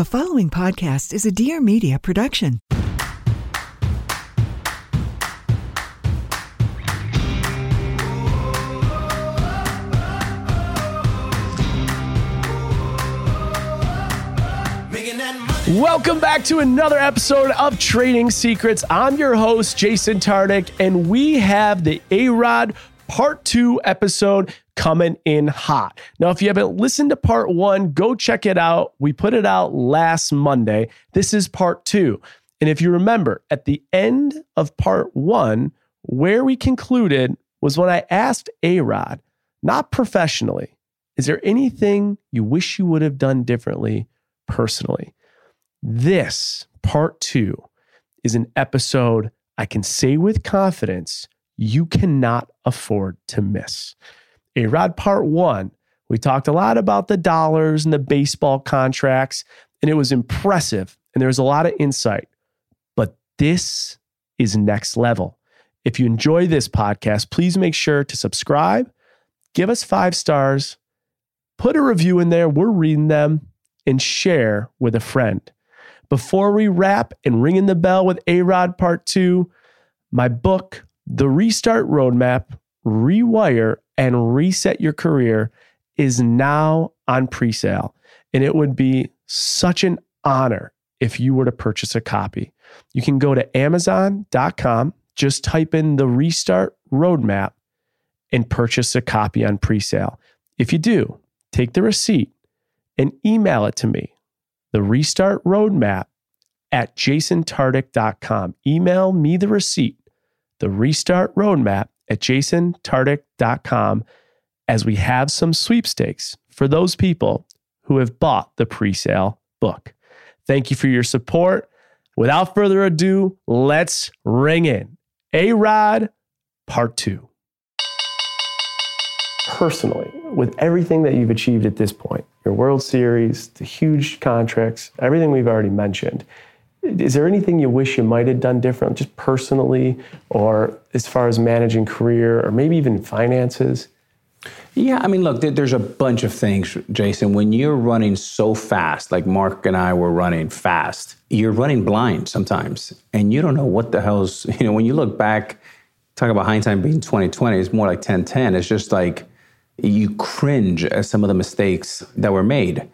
The following podcast is a Dear Media production. Welcome back to another episode of Trading Secrets. I'm your host, Jason Tartick, and we have the A Rod Part 2 episode coming in hot. Now, if you haven't listened to Part 1, go check it out. We put it out last Monday. This is Part 2. And if you remember, at the end of Part 1, where we concluded was when I asked A Rod, not professionally, is there anything you wish you would have done differently personally? This part two is an episode I can say with confidence you cannot afford to miss. A Rod part one, we talked a lot about the dollars and the baseball contracts, and it was impressive. And there was a lot of insight. But this is next level. If you enjoy this podcast, please make sure to subscribe, give us five stars, put a review in there. We're reading them, and share with a friend. Before we wrap and ring in the bell with A Rod Part 2, my book, The Restart Roadmap Rewire and Reset Your Career, is now on pre sale. And it would be such an honor if you were to purchase a copy. You can go to Amazon.com, just type in the Restart Roadmap, and purchase a copy on pre sale. If you do, take the receipt and email it to me the restart roadmap at jasontartick.com. Email me the receipt, the restart roadmap at jasontartick.com, as we have some sweepstakes for those people who have bought the pre sale book. Thank you for your support. Without further ado, let's ring in A Rod Part 2. Personally, with everything that you've achieved at this point, your World Series, the huge contracts, everything we've already mentioned, is there anything you wish you might have done different, just personally, or as far as managing career, or maybe even finances? Yeah, I mean, look, there's a bunch of things, Jason. When you're running so fast, like Mark and I were running fast, you're running blind sometimes, and you don't know what the hell's. You know, when you look back, talk about hindsight being 2020, it's more like 1010. It's just like you cringe at some of the mistakes that were made.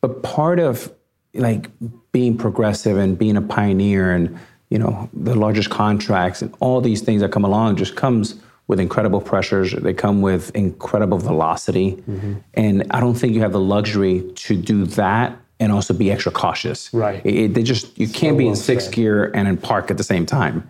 But part of like being progressive and being a pioneer and you know the largest contracts and all these things that come along just comes with incredible pressures they come with incredible velocity mm-hmm. and i don't think you have the luxury to do that and also be extra cautious right it, they just you can't so be in sixth said. gear and in park at the same time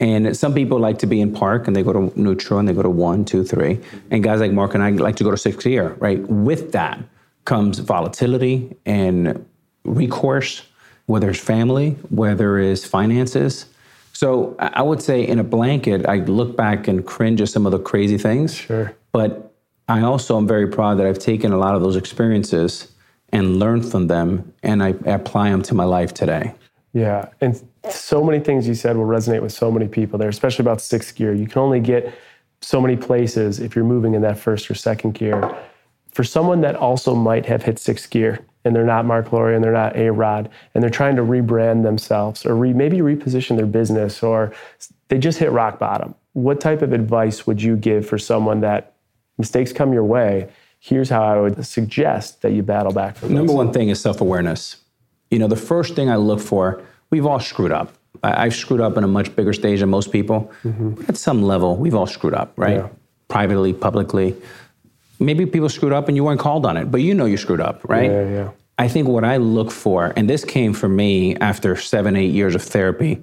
and some people like to be in park and they go to neutral and they go to one, two, three. And guys like Mark and I like to go to sixth gear, right? With that comes volatility and recourse, whether it's family, whether it's finances. So I would say in a blanket, I look back and cringe at some of the crazy things. Sure. But I also am very proud that I've taken a lot of those experiences and learned from them and I apply them to my life today. Yeah. And so many things you said will resonate with so many people there, especially about sixth gear. You can only get so many places if you're moving in that first or second gear. For someone that also might have hit sixth gear and they're not Marc Lore and they're not A Rod and they're trying to rebrand themselves or re, maybe reposition their business or they just hit rock bottom, what type of advice would you give for someone that mistakes come your way? Here's how I would suggest that you battle back from Number one thing is self awareness. You know, the first thing I look for we've all screwed up. I, have screwed up in a much bigger stage than most people. Mm-hmm. At some level, we've all screwed up, right? Yeah. Privately, publicly. Maybe people screwed up and you weren't called on it, but you know you screwed up, right? Yeah, yeah. I think what I look for, and this came for me after seven, eight years of therapy,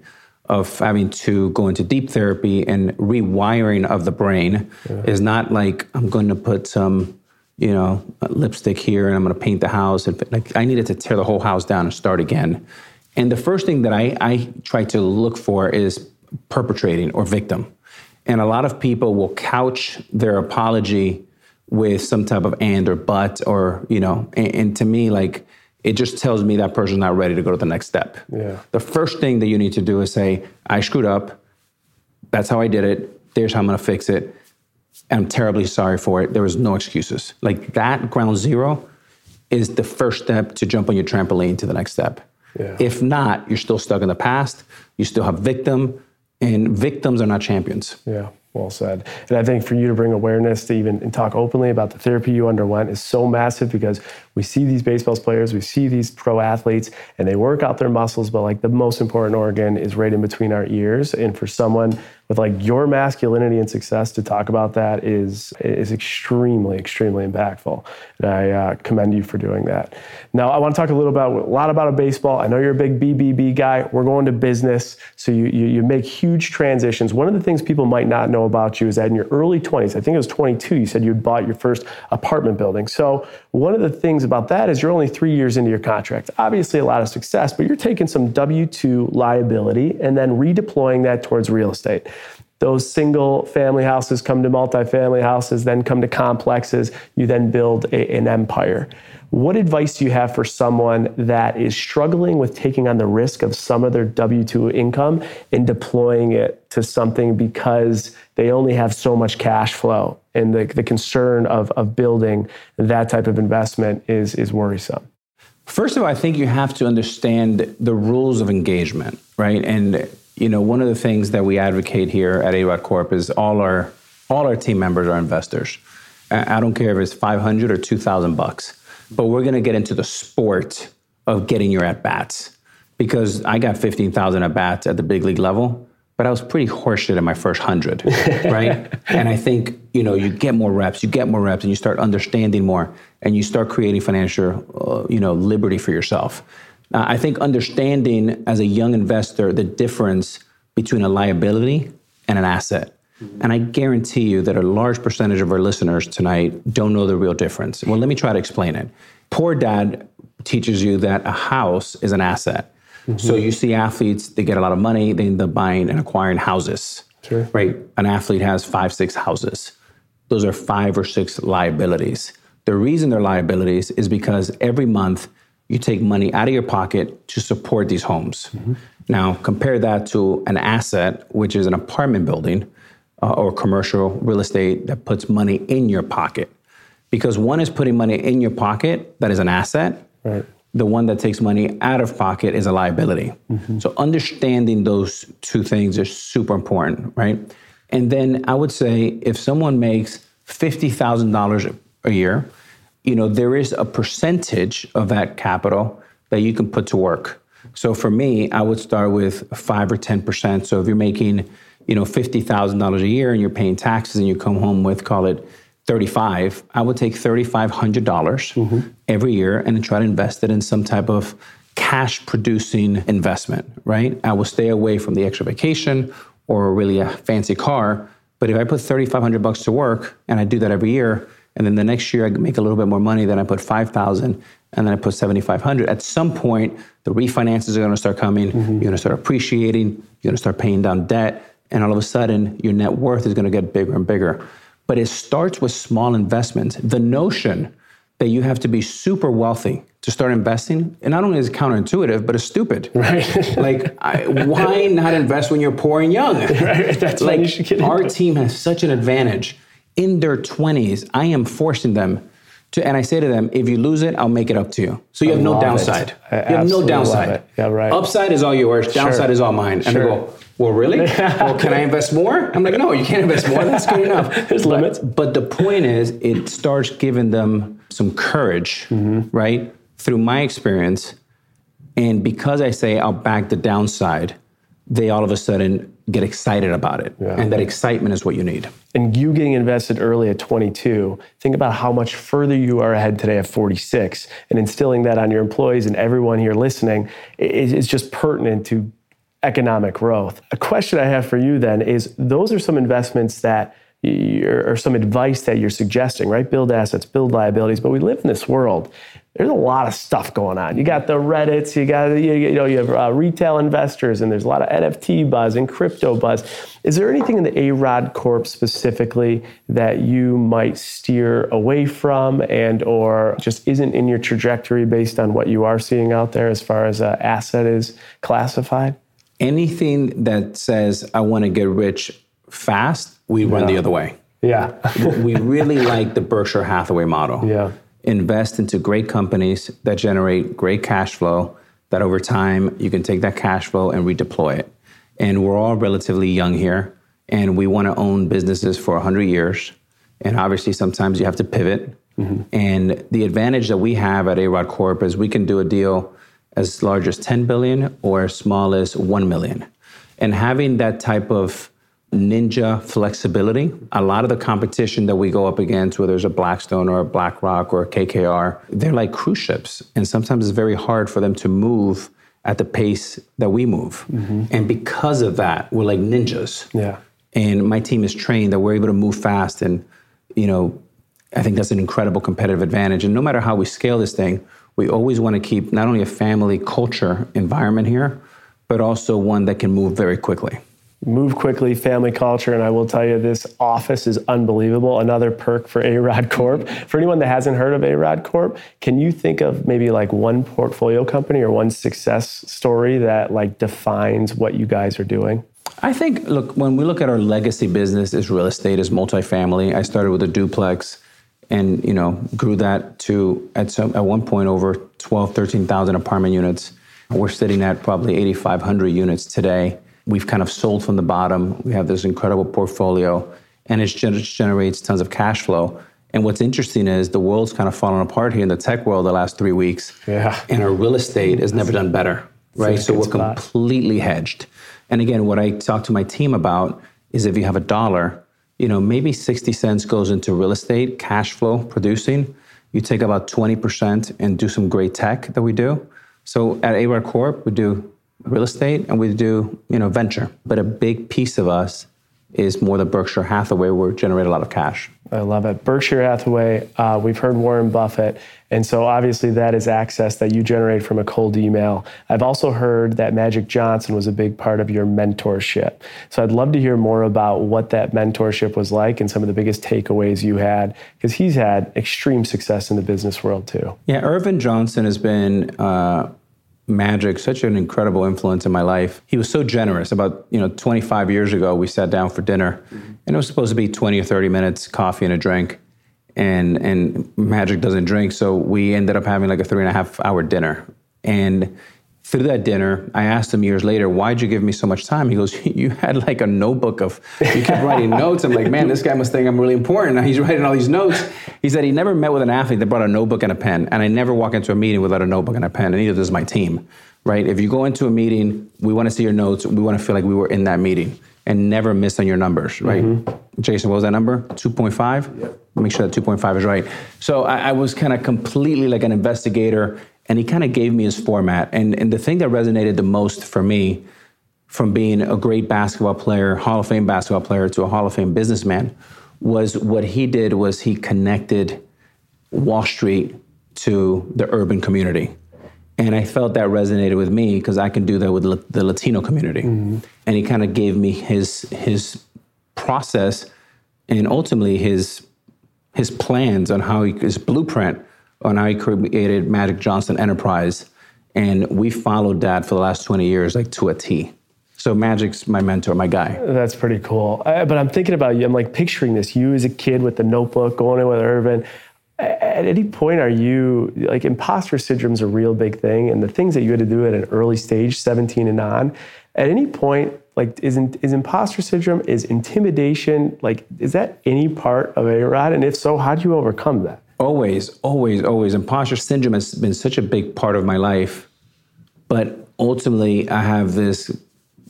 of having to go into deep therapy and rewiring of the brain yeah. is not like I'm going to put some, you know, lipstick here and I'm going to paint the house. And like I needed to tear the whole house down and start again. And the first thing that I, I try to look for is perpetrating or victim. And a lot of people will couch their apology with some type of and or but or, you know, and, and to me, like, it just tells me that person's not ready to go to the next step. Yeah. The first thing that you need to do is say, I screwed up. That's how I did it. There's how I'm going to fix it. I'm terribly sorry for it. There was no excuses. Like that ground zero is the first step to jump on your trampoline to the next step. Yeah. If not, you're still stuck in the past. You still have victim, and victims are not champions. Yeah. Well said. And I think for you to bring awareness to even and talk openly about the therapy you underwent is so massive because we see these baseball players, we see these pro athletes, and they work out their muscles, but like the most important organ is right in between our ears. And for someone with like your masculinity and success to talk about that is is extremely extremely impactful and i uh, commend you for doing that. Now i want to talk a little about a lot about a baseball. I know you're a big bbb guy. We're going to business so you, you, you make huge transitions. One of the things people might not know about you is that in your early 20s i think it was 22 you said you had bought your first apartment building. So one of the things about that is you're only three years into your contract. Obviously a lot of success but you're taking some w2 liability and then redeploying that towards real estate those single family houses come to multifamily houses, then come to complexes. You then build a, an empire. What advice do you have for someone that is struggling with taking on the risk of some of their W 2 income and deploying it to something because they only have so much cash flow? And the, the concern of, of building that type of investment is, is worrisome. First of all, I think you have to understand the rules of engagement, right? And you know, one of the things that we advocate here at A-Rod Corp is all our all our team members are investors. I don't care if it's 500 or 2,000 bucks, but we're going to get into the sport of getting your at bats because I got 15,000 at bats at the big league level, but I was pretty horseshit in my first hundred, right? and I think you know you get more reps, you get more reps, and you start understanding more, and you start creating financial, uh, you know, liberty for yourself. Uh, I think understanding as a young investor the difference between a liability and an asset. Mm-hmm. And I guarantee you that a large percentage of our listeners tonight don't know the real difference. Well, let me try to explain it. Poor dad teaches you that a house is an asset. Mm-hmm. So you see athletes, they get a lot of money, they end up buying and acquiring houses. Sure. Right? An athlete has five, six houses. Those are five or six liabilities. The reason they're liabilities is because every month you take money out of your pocket to support these homes. Mm-hmm. Now, compare that to an asset, which is an apartment building uh, or commercial real estate that puts money in your pocket. Because one is putting money in your pocket, that is an asset. Right. The one that takes money out of pocket is a liability. Mm-hmm. So, understanding those two things is super important, right? And then I would say if someone makes $50,000 a year, you know, there is a percentage of that capital that you can put to work. So for me, I would start with five or 10%. So if you're making, you know, $50,000 a year and you're paying taxes and you come home with, call it 35, I would take $3,500 mm-hmm. every year and try to invest it in some type of cash producing investment, right? I will stay away from the extra vacation or really a fancy car. But if I put 3,500 bucks to work and I do that every year, and then the next year I make a little bit more money, then I put 5,000 and then I put 7,500. At some point, the refinances are going to start coming. Mm-hmm. You're going to start appreciating. You're going to start paying down debt. And all of a sudden, your net worth is going to get bigger and bigger. But it starts with small investments. The notion that you have to be super wealthy to start investing, and not only is it counterintuitive, but it's stupid. Right. like, I, why not invest when you're poor and young? Right. That's like, you should get Our team has such an advantage in their 20s, I am forcing them to, and I say to them, if you lose it, I'll make it up to you. So you have no downside. You have no downside. Yeah, right. Upside is all yours, downside sure. is all mine. And sure. they go, well, really? well, can I invest more? I'm like, no, you can't invest more. That's good enough. There's but, limits. But the point is, it starts giving them some courage, mm-hmm. right? Through my experience. And because I say I'll back the downside, they all of a sudden get excited about it. Yeah. And that excitement is what you need. And you getting invested early at 22, think about how much further you are ahead today at 46 and instilling that on your employees and everyone here listening is just pertinent to economic growth. A question I have for you then is those are some investments that or some advice that you're suggesting, right? Build assets, build liabilities. But we live in this world. There's a lot of stuff going on. You got the Reddits, you got you know you have uh, retail investors, and there's a lot of NFT buzz and crypto buzz. Is there anything in the A-Rod Corp specifically that you might steer away from, and or just isn't in your trajectory based on what you are seeing out there as far as an asset is classified? Anything that says I want to get rich fast we run the other way. Yeah. we really like the Berkshire Hathaway model. Yeah. Invest into great companies that generate great cash flow that over time you can take that cash flow and redeploy it. And we're all relatively young here and we want to own businesses for 100 years. And obviously, sometimes you have to pivot. Mm-hmm. And the advantage that we have at A-Rod Corp is we can do a deal as large as 10 billion or as small as 1 million. And having that type of ninja flexibility. A lot of the competition that we go up against, whether it's a Blackstone or a BlackRock or a KKR, they're like cruise ships. And sometimes it's very hard for them to move at the pace that we move. Mm-hmm. And because of that, we're like ninjas. Yeah. And my team is trained that we're able to move fast. And, you know, I think that's an incredible competitive advantage. And no matter how we scale this thing, we always want to keep not only a family culture environment here, but also one that can move very quickly move quickly, family culture, and I will tell you this office is unbelievable. Another perk for A-Rod Corp. For anyone that hasn't heard of A-Rod Corp, can you think of maybe like one portfolio company or one success story that like defines what you guys are doing? I think look when we look at our legacy business is real estate is multifamily. I started with a duplex and you know grew that to at some at one point over 12 13,000 apartment units. We're sitting at probably 8500 units today We've kind of sold from the bottom. We have this incredible portfolio, and it generates tons of cash flow. And what's interesting is the world's kind of fallen apart here in the tech world the last three weeks. Yeah. And our real estate has never done better, right? So we're spot. completely hedged. And again, what I talk to my team about is if you have a dollar, you know, maybe 60 cents goes into real estate, cash flow producing. You take about 20% and do some great tech that we do. So at A-Rod Corp, we do real estate and we do, you know, venture. But a big piece of us is more the Berkshire Hathaway, where we generate a lot of cash. I love it. Berkshire Hathaway, uh, we've heard Warren Buffett. And so obviously that is access that you generate from a cold email. I've also heard that Magic Johnson was a big part of your mentorship. So I'd love to hear more about what that mentorship was like and some of the biggest takeaways you had, because he's had extreme success in the business world too. Yeah, Earvin Johnson has been uh, Magic such an incredible influence in my life. He was so generous. About you know 25 years ago, we sat down for dinner, and it was supposed to be 20 or 30 minutes, coffee and a drink, and and Magic doesn't drink, so we ended up having like a three and a half hour dinner, and through that dinner, I asked him years later, why'd you give me so much time? He goes, you had like a notebook of, you kept writing notes. I'm like, man, this guy must think I'm really important. He's writing all these notes. He said he never met with an athlete that brought a notebook and a pen. And I never walk into a meeting without a notebook and a pen. And neither does my team, right? If you go into a meeting, we want to see your notes. We want to feel like we were in that meeting and never miss on your numbers, right? Mm-hmm. Jason, what was that number? 2.5? Yep. Make sure that 2.5 is right. So I, I was kind of completely like an investigator and he kind of gave me his format. And, and the thing that resonated the most for me from being a great basketball player, Hall of Fame basketball player, to a Hall of Fame businessman was what he did was he connected Wall Street to the urban community. And I felt that resonated with me because I can do that with the Latino community. Mm-hmm. And he kind of gave me his his process and ultimately his his plans on how he, his blueprint on I created Magic Johnson Enterprise. And we followed that for the last 20 years, like to a T. So Magic's my mentor, my guy. That's pretty cool. Uh, but I'm thinking about you. I'm like picturing this. You as a kid with the notebook, going in with Earvin. At any point, are you like imposter syndrome is a real big thing, and the things that you had to do at an early stage, 17 and on. At any point, like is is imposter syndrome, is intimidation, like is that any part of a rod? And if so, how do you overcome that? Always, always, always. Imposter syndrome has been such a big part of my life. But ultimately, I have this,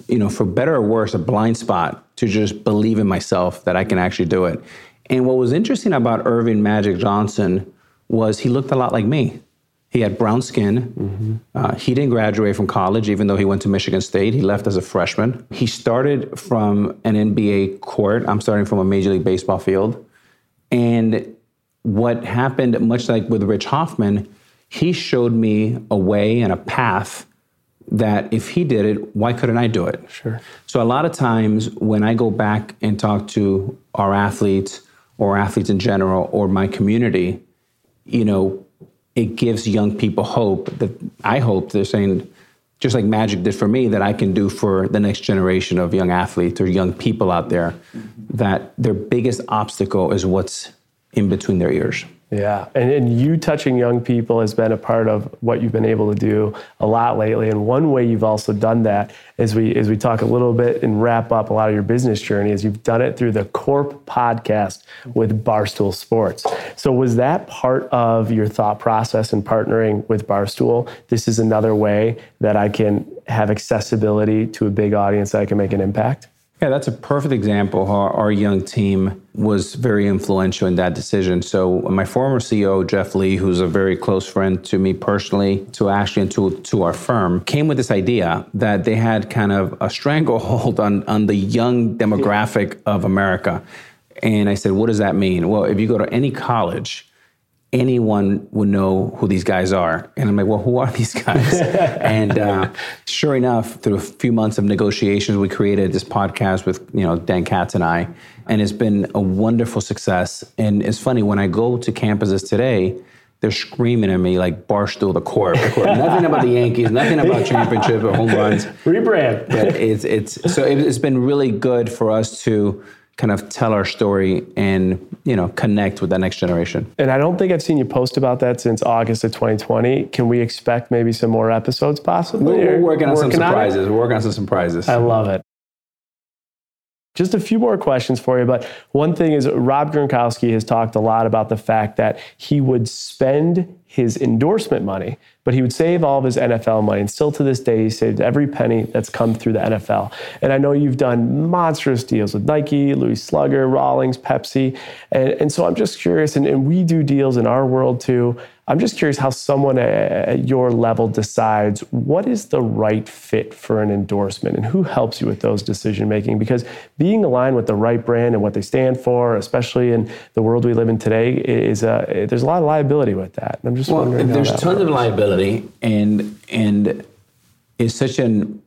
you know, for better or worse, a blind spot to just believe in myself that I can actually do it. And what was interesting about Earvin Magic Johnson was he looked a lot like me. He had brown skin. Mm-hmm. Uh, he didn't graduate from college, even though he went to Michigan State. He left as a freshman. He started from an NBA court. I'm starting from a Major League Baseball field. And what happened, much like with Rich Hoffman, he showed me a way and a path that if he did it, why couldn't I do it? Sure. So a lot of times when I go back and talk to our athletes or athletes in general or my community, you know, it gives young people hope that I hope they're saying, just like magic did for me, that I can do for the next generation of young athletes or young people out there, that their biggest obstacle is what's in between their ears. Yeah, and, and you touching young people has been a part of what you've been able to do a lot lately. And one way you've also done that, as we as we talk a little bit and wrap up a lot of your business journey, is you've done it through the Corp podcast with Barstool Sports. So was that part of your thought process in partnering with Barstool? This is another way that I can have accessibility to a big audience that I can make an impact. Yeah, that's a perfect example how our young team was very influential in that decision. So my former CEO, Jeff Lee, who's a very close friend to me personally, to Ashley and to, to our firm, came with this idea that they had kind of a stranglehold on, on the young demographic of America. And I said, what does that mean? Well, if you go to any college, anyone would know who these guys are. And I'm like, well, who are these guys? and uh, sure enough, through a few months of negotiations, we created this podcast with you know Dan Katz and I, and it's been a wonderful success. And it's funny when I go to campuses today. They're screaming at me like Barstool the Corp. nothing about the Yankees, nothing about championship or home runs. Rebrand. But it's it's so it's been really good for us to kind of tell our story and you know connect with the next generation. And I don't think I've seen you post about that since August of 2020. Can we expect maybe some more episodes possibly? We're, we're working on working some surprises. On we're working on some surprises. I love it. Just a few more questions for you, but one thing is Rob Gronkowski has talked a lot about the fact that he would spend his endorsement money, but he would save all of his NFL money. And still to this day, he saved every penny that's come through the NFL. And I know you've done monstrous deals with Nike, Louisville Slugger, Rawlings, Pepsi. And, and so I'm just curious, and, and we do deals in our world too. I'm just curious how someone at your level decides what is the right fit for an endorsement and who helps you with those decision making. Because being aligned with the right brand and what they stand for, especially in the world we live in today, is a, there's a lot of liability with that. And I'm just well, wondering. There's tons works. of liability, and and it's such an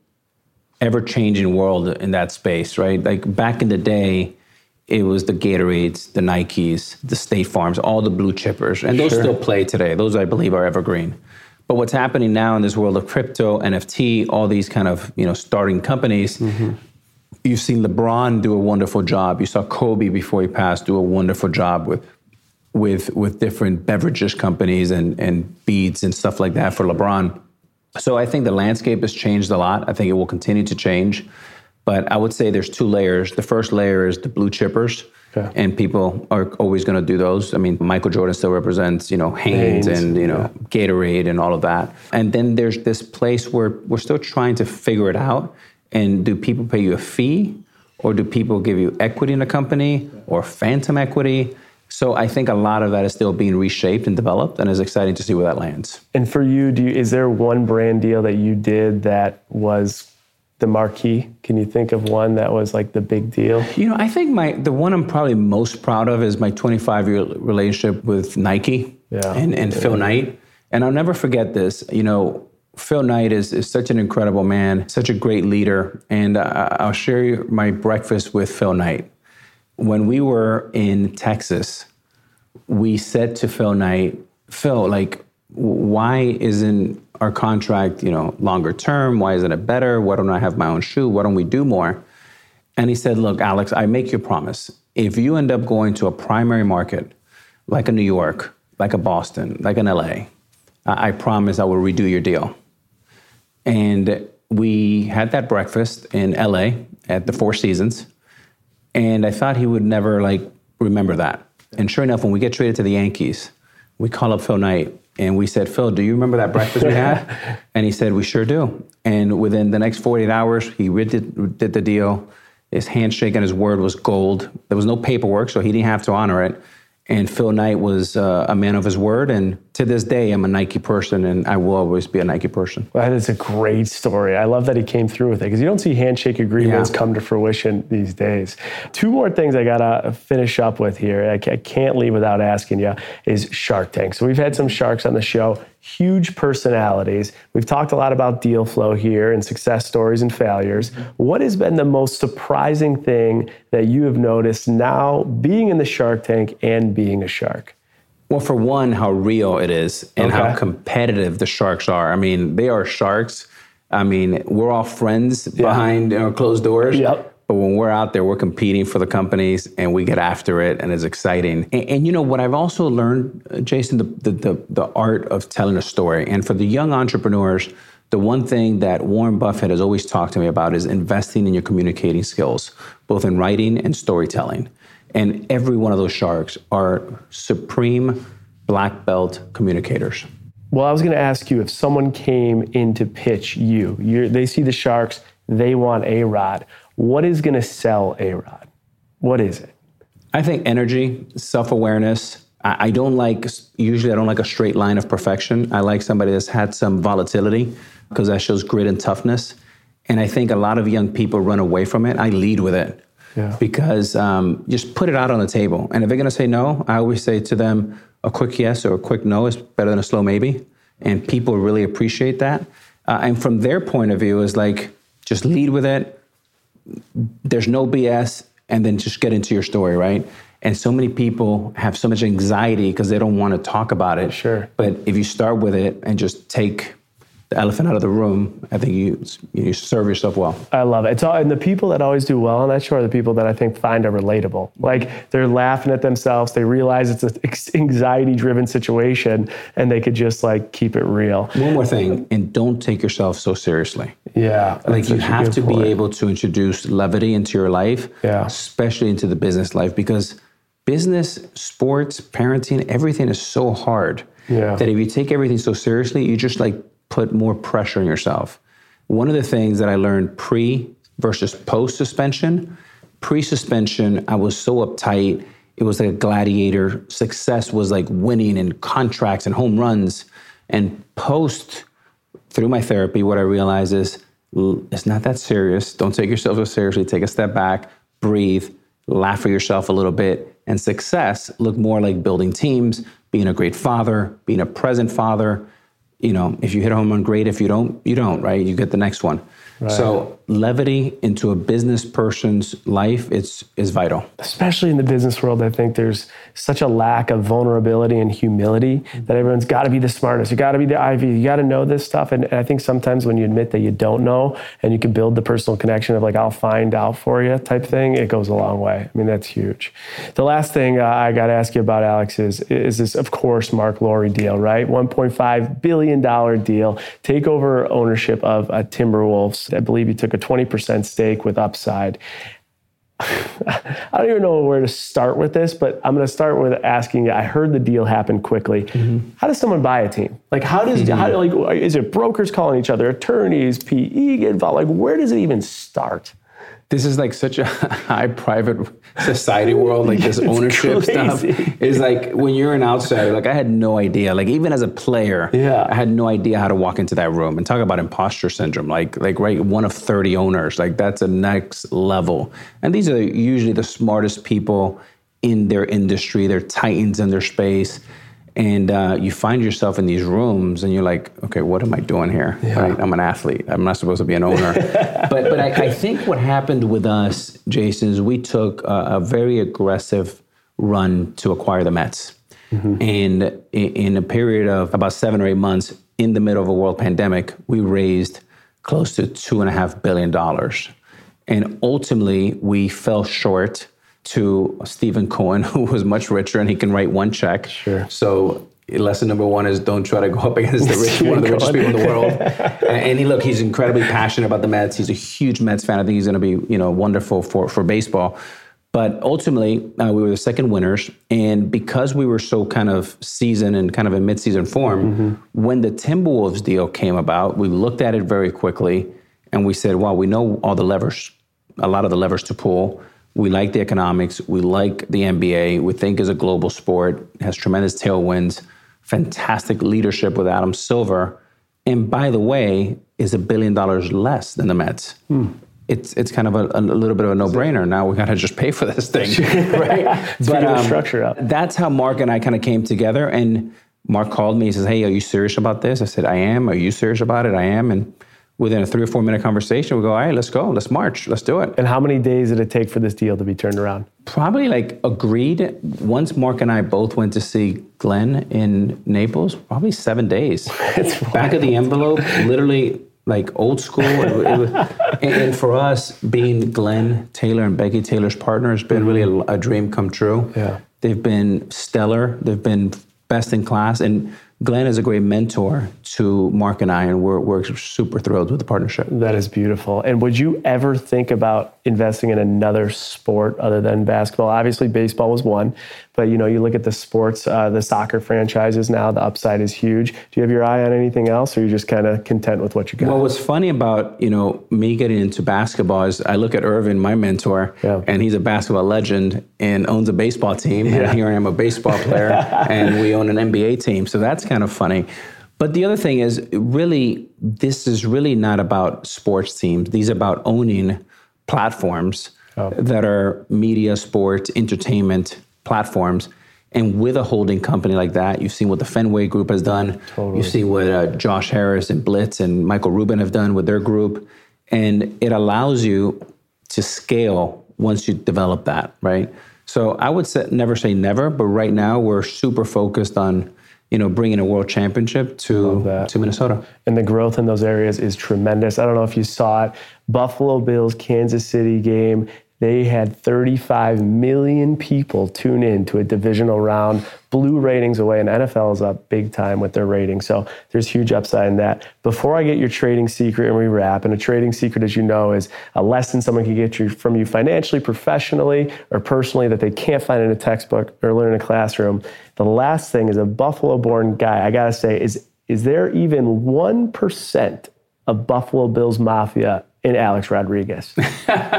ever changing world in that space, right? Like back in the day it was the Gatorades, the Nikes, the State Farms, all the blue chippers, and those sure. still play today. Those I believe are evergreen. But what's happening now in this world of crypto, NFT, all these kind of you know starting companies, mm-hmm. you've seen LeBron do a wonderful job. You saw Kobe before he passed do a wonderful job with with with different beverages companies and and beads and stuff like that for LeBron. So I think the landscape has changed a lot. I think it will continue to change. But I would say there's two layers. The first layer is the blue chippers. Okay. And people are always going to do those. I mean, Michael Jordan still represents, you know, Hanes, and you know yeah. Gatorade and all of that. And then there's this place where we're still trying to figure it out. And do people pay you a fee, or do people give you equity in a company, or phantom equity? So I think a lot of that is still being reshaped and developed, and it's exciting to see where that lands. And for you, do you, is there one brand deal that you did that was the marquee? Can you think of one that was like the big deal? You know, I think my the one I'm probably most proud of is my 25 year relationship with Nike yeah. and, and yeah. Phil Knight. And I'll never forget this. You know, Phil Knight is, is such an incredible man, such a great leader. And uh, I'll share my breakfast with Phil Knight. When we were in Texas, we said to Phil Knight, Phil, like, why isn't our contract, you know, longer term? Why isn't it better? Why don't I have my own shoe? Why don't we do more? And he said, Look, Alex, I make you a promise. If you end up going to a primary market like a New York, like a Boston, like an LA, I promise I will redo your deal. And we had that breakfast in LA at the Four Seasons. And I thought he would never like remember that. And sure enough, when we get traded to the Yankees, we call up Phil Knight and we said, Phil, do you remember that breakfast we had? and he said, we sure do. And within the next 48 hours, he did, did the deal. His handshake and his word was gold. There was no paperwork, so he didn't have to honor it. And Phil Knight was uh, a man of his word. And to this day, I'm a Nike person and I will always be a Nike person. That is a great story. I love that he came through with it because you don't see handshake agreements yeah. come to fruition these days. Two more things I got to finish up with here. I can't leave without asking you is Shark Tank. So we've had some sharks on the show huge personalities. We've talked a lot about deal flow here and success stories and failures. Mm-hmm. What has been the most surprising thing that you have noticed now being in the Shark Tank and being a shark? Well, for one, how real it is and okay. how competitive the sharks are. I mean, they are sharks. I mean, we're all friends yeah. behind know, closed doors. Yep But when we're out there, we're competing for the companies and we get after it and it's exciting. And, and you know what I've also learned, uh, Jason, the, the, the, the art of telling a story. And for the young entrepreneurs, the one thing that Warren Buffett has always talked to me about is investing in your communicating skills, both in writing and storytelling. And every one of those sharks are supreme black belt communicators. Well, I was going to ask you if someone came in to pitch you, You're, they see the sharks, they want A Rod. What is going to sell A Rod? What is it? I think energy, self awareness. I, I don't like, usually, I don't like a straight line of perfection. I like somebody that's had some volatility because that shows grit and toughness. And I think a lot of young people run away from it. I lead with it. Yeah. Because um, just put it out on the table. And if they're going to say no, I always say to them, a quick yes or a quick no is better than a slow maybe. And people really appreciate that. Uh, and from their point of view, is like just lead with it. There's no BS, and then just get into your story, right? And so many people have so much anxiety because they don't want to talk about it. Sure. But if you start with it and just take the elephant out of the room, I think you you serve yourself well. I love it. It's all, and the people that always do well on that show are the people that I think find are relatable. Like they're laughing at themselves. They realize it's an anxiety-driven situation, and they could just like keep it real. One more thing, and don't take yourself so seriously. Yeah, like you have to point. be able to introduce levity into your life, yeah. especially into the business life, because business, sports, parenting, everything is so hard. Yeah. That if you take everything so seriously, you just like put more pressure on yourself. One of the things that I learned pre versus post suspension, pre suspension, I was so uptight. It was like a gladiator. Success was like winning and contracts and home runs. And post, through my therapy, what I realized is it's not that serious. Don't take yourself so seriously. Take a step back, breathe, laugh at yourself a little bit. And success looked more like building teams, being a great father, being a present father, you know, if you hit a home run, great. If you don't, you don't, right? You get the next one. Right. So levity into a business person's life it's is vital. Especially in the business world, I think there's such a lack of vulnerability and humility that everyone's got to be the smartest. You got to be the Ivy. You got to know this stuff. And, and, I think sometimes when you admit that you don't know and you can build the personal connection of like I'll find out for you type thing, it goes a long way. I mean that's huge. The last thing uh, I got to ask you about, Alex, is is this of course Marc Lore deal, right? 1.5 billion dollar deal, take over ownership of uh, Timberwolves I believe he took a 20% stake with upside. I don't even know where to start with this, but I'm going to start with asking. I heard the deal happen quickly. Mm-hmm. How does someone buy a team? Like, how does mm-hmm. how, like is it brokers calling each other, attorneys, PE get involved? Like, where does it even start? This is like such a high private society world like this ownership crazy. stuff. Is like when you're an outsider like i had no idea. Like even as a player yeah. I had no idea how to walk into that room. And talk about imposter syndrome like like right one of 30 owners. Like that's a next level. And these are usually the smartest people in their industry. They're titans in their space and uh, you find yourself in these rooms and you're like okay what am i doing here yeah. right? i'm an athlete i'm not supposed to be an owner but but I, I, think what happened with us jason is we took a, a very aggressive run to acquire the mets mm-hmm. and in, in a period of about seven or eight months in the middle of a world pandemic we raised close to two and a half billion dollars and ultimately we fell short to Steven Cohen, who was much richer and he can write one check. Sure. So lesson number one is don't try to go up against the rich, one of the richest people in the world. and he look, he's incredibly passionate about the Mets. He's a huge Mets fan. I think he's going to be, you know, wonderful for for baseball. But ultimately, uh, we were the second winners, and because we were so kind of seasoned and kind of in mid-season form, mm-hmm. when the Timberwolves deal came about, we looked at it very quickly, and we said, "Wow, we know all the levers, a lot of the levers to pull." We like the economics. We like the NBA. We think is a global sport, has tremendous tailwinds, fantastic leadership with Adam Silver, and by the way, is a billion dollars less than the Mets. Hmm. It's it's kind of a, a, little bit of a no brainer. Now we got to just pay for this thing, right? but um, structure up. That's how Mark and I kind of came together. And Mark called me. He says, "Hey, are you serious about this?" I said, "I am." Are you serious about it? I am. And within a three or four minute conversation, we go, all right, let's go, let's march, let's do it. And how many days did it take for this deal to be turned around? Probably like agreed. Once Mark and I both went to see Glenn in Naples, probably seven days. Back of the envelope, literally like old school. it, it was, and, and, for us, being Glenn Taylor and Becky Taylor's partner has been really a, mm-hmm. a dream come true. Yeah. They've been stellar. They've been best in class. And Glenn is a great mentor to Mark and I, and we're, we're super thrilled with the partnership. That is beautiful. And would you ever think about investing in another sport other than basketball? Obviously, baseball was one, but you know, you look at the sports, uh, the soccer franchises now. The upside is huge. Do you have your eye on anything else, or are you just kind of content with what you got? Well, what's funny about you know me getting into basketball is I look at Earvin, my mentor, yeah. and he's a basketball legend and owns a baseball team. Yeah. And here I am, a baseball player, and we own an NBA team. So that's kind of funny. But the other thing is, really, this is really not about sports teams. These are about owning platforms oh. that are media, sports, entertainment platforms. And with a holding company like that, you've seen what the Fenway Group has done. Totally. You see what uh, Josh Harris and Blitz and Michael Rubin have done with their group. And it allows you to scale once you develop that, right? So I would say, never say never, but right now we're super focused on you know, bringing a world championship to to Minnesota. And the growth in those areas is tremendous. I don't know if you saw it. Buffalo Bills Kansas City game they had 35 million people tune in to a divisional round, blew ratings away, and NFL is up big time with their ratings. So there's huge upside in that. Before I get your trading secret and we wrap, and a trading secret, as you know, is a lesson someone can get you from you financially, professionally, or personally that they can't find in a textbook or learn in a classroom. The last thing is a Buffalo-born guy. I gotta say, is is there even one percent of Buffalo Bills Mafia in Alex Rodriguez.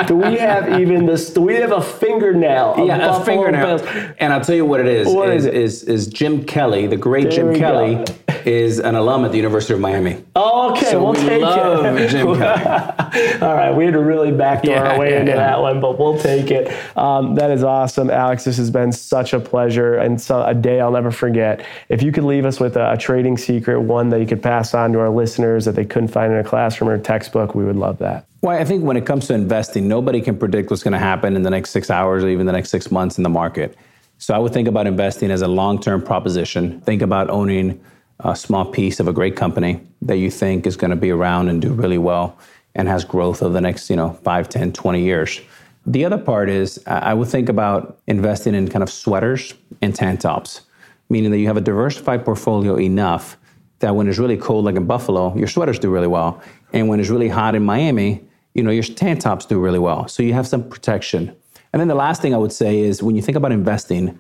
do we have even this? Do we have a fingernail? yeah, Buffalo a fingernail. Bills? And I'll tell you what it is. What is, is, it? is, is Jim Kelly, the great there Jim Kelly, go. is an alum at the University of Miami. Oh, okay, so we'll we take love it. Jim Kelly. All right, we had to really backdoor yeah, our way yeah, into yeah. that one, but we'll take it. Um, that is awesome, Alex. This has been such a pleasure and so, a day I'll never forget. If you could leave us with a, a trading secret, one that you could pass on to our listeners that they couldn't find in a classroom or a textbook, we would love that. Well, I think when it comes to investing, nobody can predict what's going to happen in the next six hours or even the next six months in the market. So I would think about investing as a long term proposition. Think about owning a small piece of a great company that you think is going to be around and do really well and has growth over the next, you know, 5, 10, 20 years. The other part is I would think about investing in kind of sweaters and tank tops, meaning that you have a diversified portfolio enough that when it's really cold, like in Buffalo, your sweaters do really well. And when it's really hot in Miami, you know, your tank tops do really well. So you have some protection. And then the last thing I would say is when you think about investing,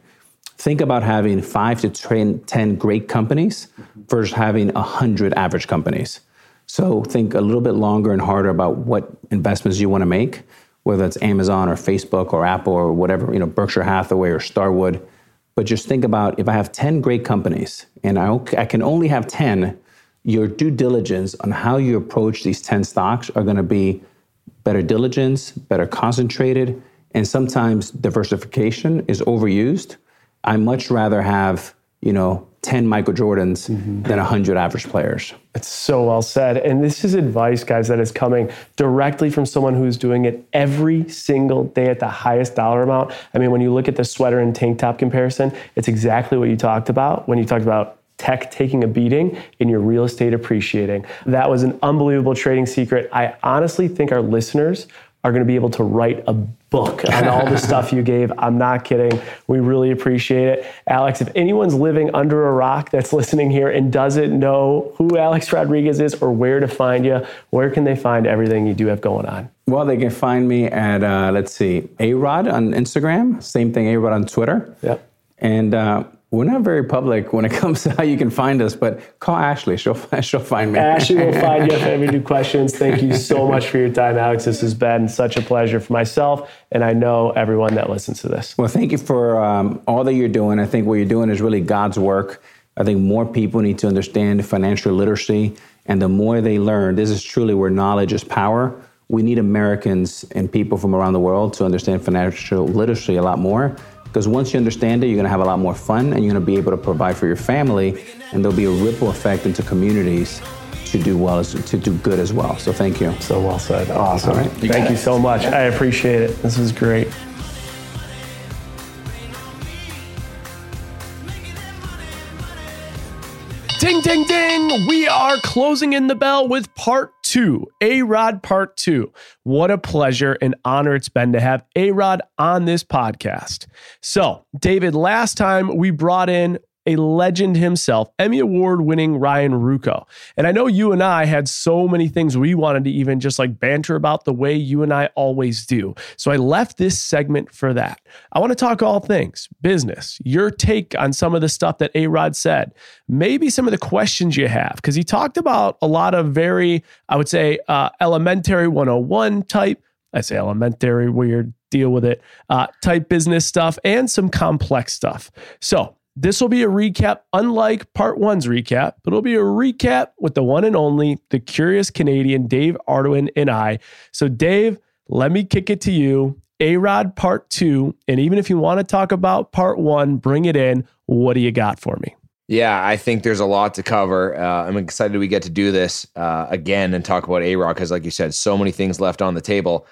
think about having five to 10 great companies versus having 100 average companies. So think a little bit longer and harder about what investments you want to make, whether it's Amazon or Facebook or Apple or whatever, you know, Berkshire Hathaway or Starwood. But just think about if I have 10 great companies and I, I can only have 10, your due diligence on how you approach these 10 stocks are going to be better diligence, better concentrated, and sometimes diversification is overused. I much rather have, you know, 10 Michael Jordans mm-hmm. than 100 average players. It's so well said. And this is advice, guys, that is coming directly from someone who's doing it every single day at the highest dollar amount. I mean, when you look at the sweater and tank top comparison, it's exactly what you talked about when you talked about tech taking a beating and your real estate appreciating. That was an unbelievable trading secret. I honestly think our listeners are going to be able to write a book on all the stuff you gave. I'm not kidding. We really appreciate it. Alex, if anyone's living under a rock that's listening here and doesn't know who Alex Rodriguez is or where to find you, where can they find everything you do have going on? Well, they can find me at, uh, let's see, A Rod on Instagram, same thing, A Rod on Twitter. Yep. And, uh, we're not very public when it comes to how you can find us, but call Ashley. She'll, she'll find me. Ashley will find you if you have any questions. Thank you so much for your time, Alex. This has been such a pleasure for myself, and I know everyone that listens to this. Well, thank you for um, all that you're doing. I think what you're doing is really God's work. I think more people need to understand financial literacy, and the more they learn, this is truly where knowledge is power. We need Americans and people from around the world to understand financial literacy a lot more because once you understand it, you're going to have a lot more fun and you're going to be able to provide for your family, and there'll be a ripple effect into communities to do well, to do good as well. So thank you. So well said. Awesome. You thank you so much. I appreciate it. This was great. Ding, ding, ding. We are closing in the bell with part two, A Rod Part Two. What a pleasure and honor it's been to have A Rod on this podcast. So, David, last time we brought in a legend himself, Emmy Award winning Ryan Ruocco. And I know you and I had so many things we wanted to even just like banter about the way you and I always do. So I left this segment for that. I want to talk all things business, your take on some of the stuff that A Rod said, maybe some of the questions you have, because he talked about a lot of very, I would say, uh, elementary 101 type. I say elementary, weird, deal with it, uh, type business stuff and some complex stuff. So this will be a recap, unlike part one's recap, but it'll be a recap with the one and only, the curious Canadian, Dave Arduin, and I. So, Dave, let me kick it to you. A Rod part two. And even if you want to talk about part one, bring it in. What do you got for me? Yeah, I think there's a lot to cover. Uh, I'm excited we get to do this uh, again and talk about A Rod because, like you said, so many things left on the table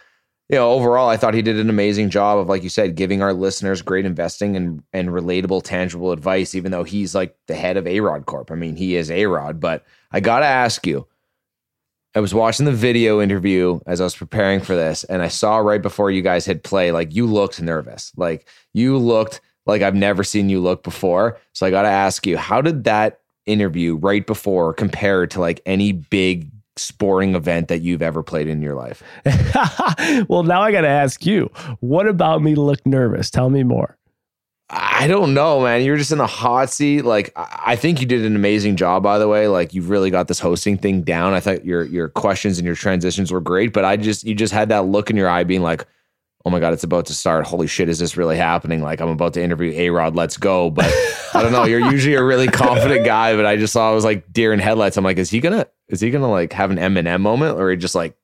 you know, overall, I thought he did an amazing job of, like you said, giving our listeners great investing and and relatable, tangible advice. Even though he's like the head of A Rod Corp, I mean, he is A Rod. But I gotta ask you, I was watching the video interview as I was preparing for this, and I saw right before you guys hit play, like you looked nervous, like you looked like I've never seen you look before. So I gotta ask you, how did that interview right before compare to like any big sporting event that you've ever played in your life? well, now I got to ask you, what about me look nervous? Tell me more. I don't know, man. You're just in the hot seat. Like, I think you did an amazing job, by the way. Like, you've really got this hosting thing down. I thought your your questions and your transitions were great, but I just you just had that look in your eye, being like, "Oh my god, it's about to start! Holy shit, is this really happening? Like, I'm about to interview A Rod. Let's go!" But I don't know. You're usually a really confident guy, but I just saw I was like deer in headlights. I'm like, is he gonna is he gonna like have an Eminem moment, or he just like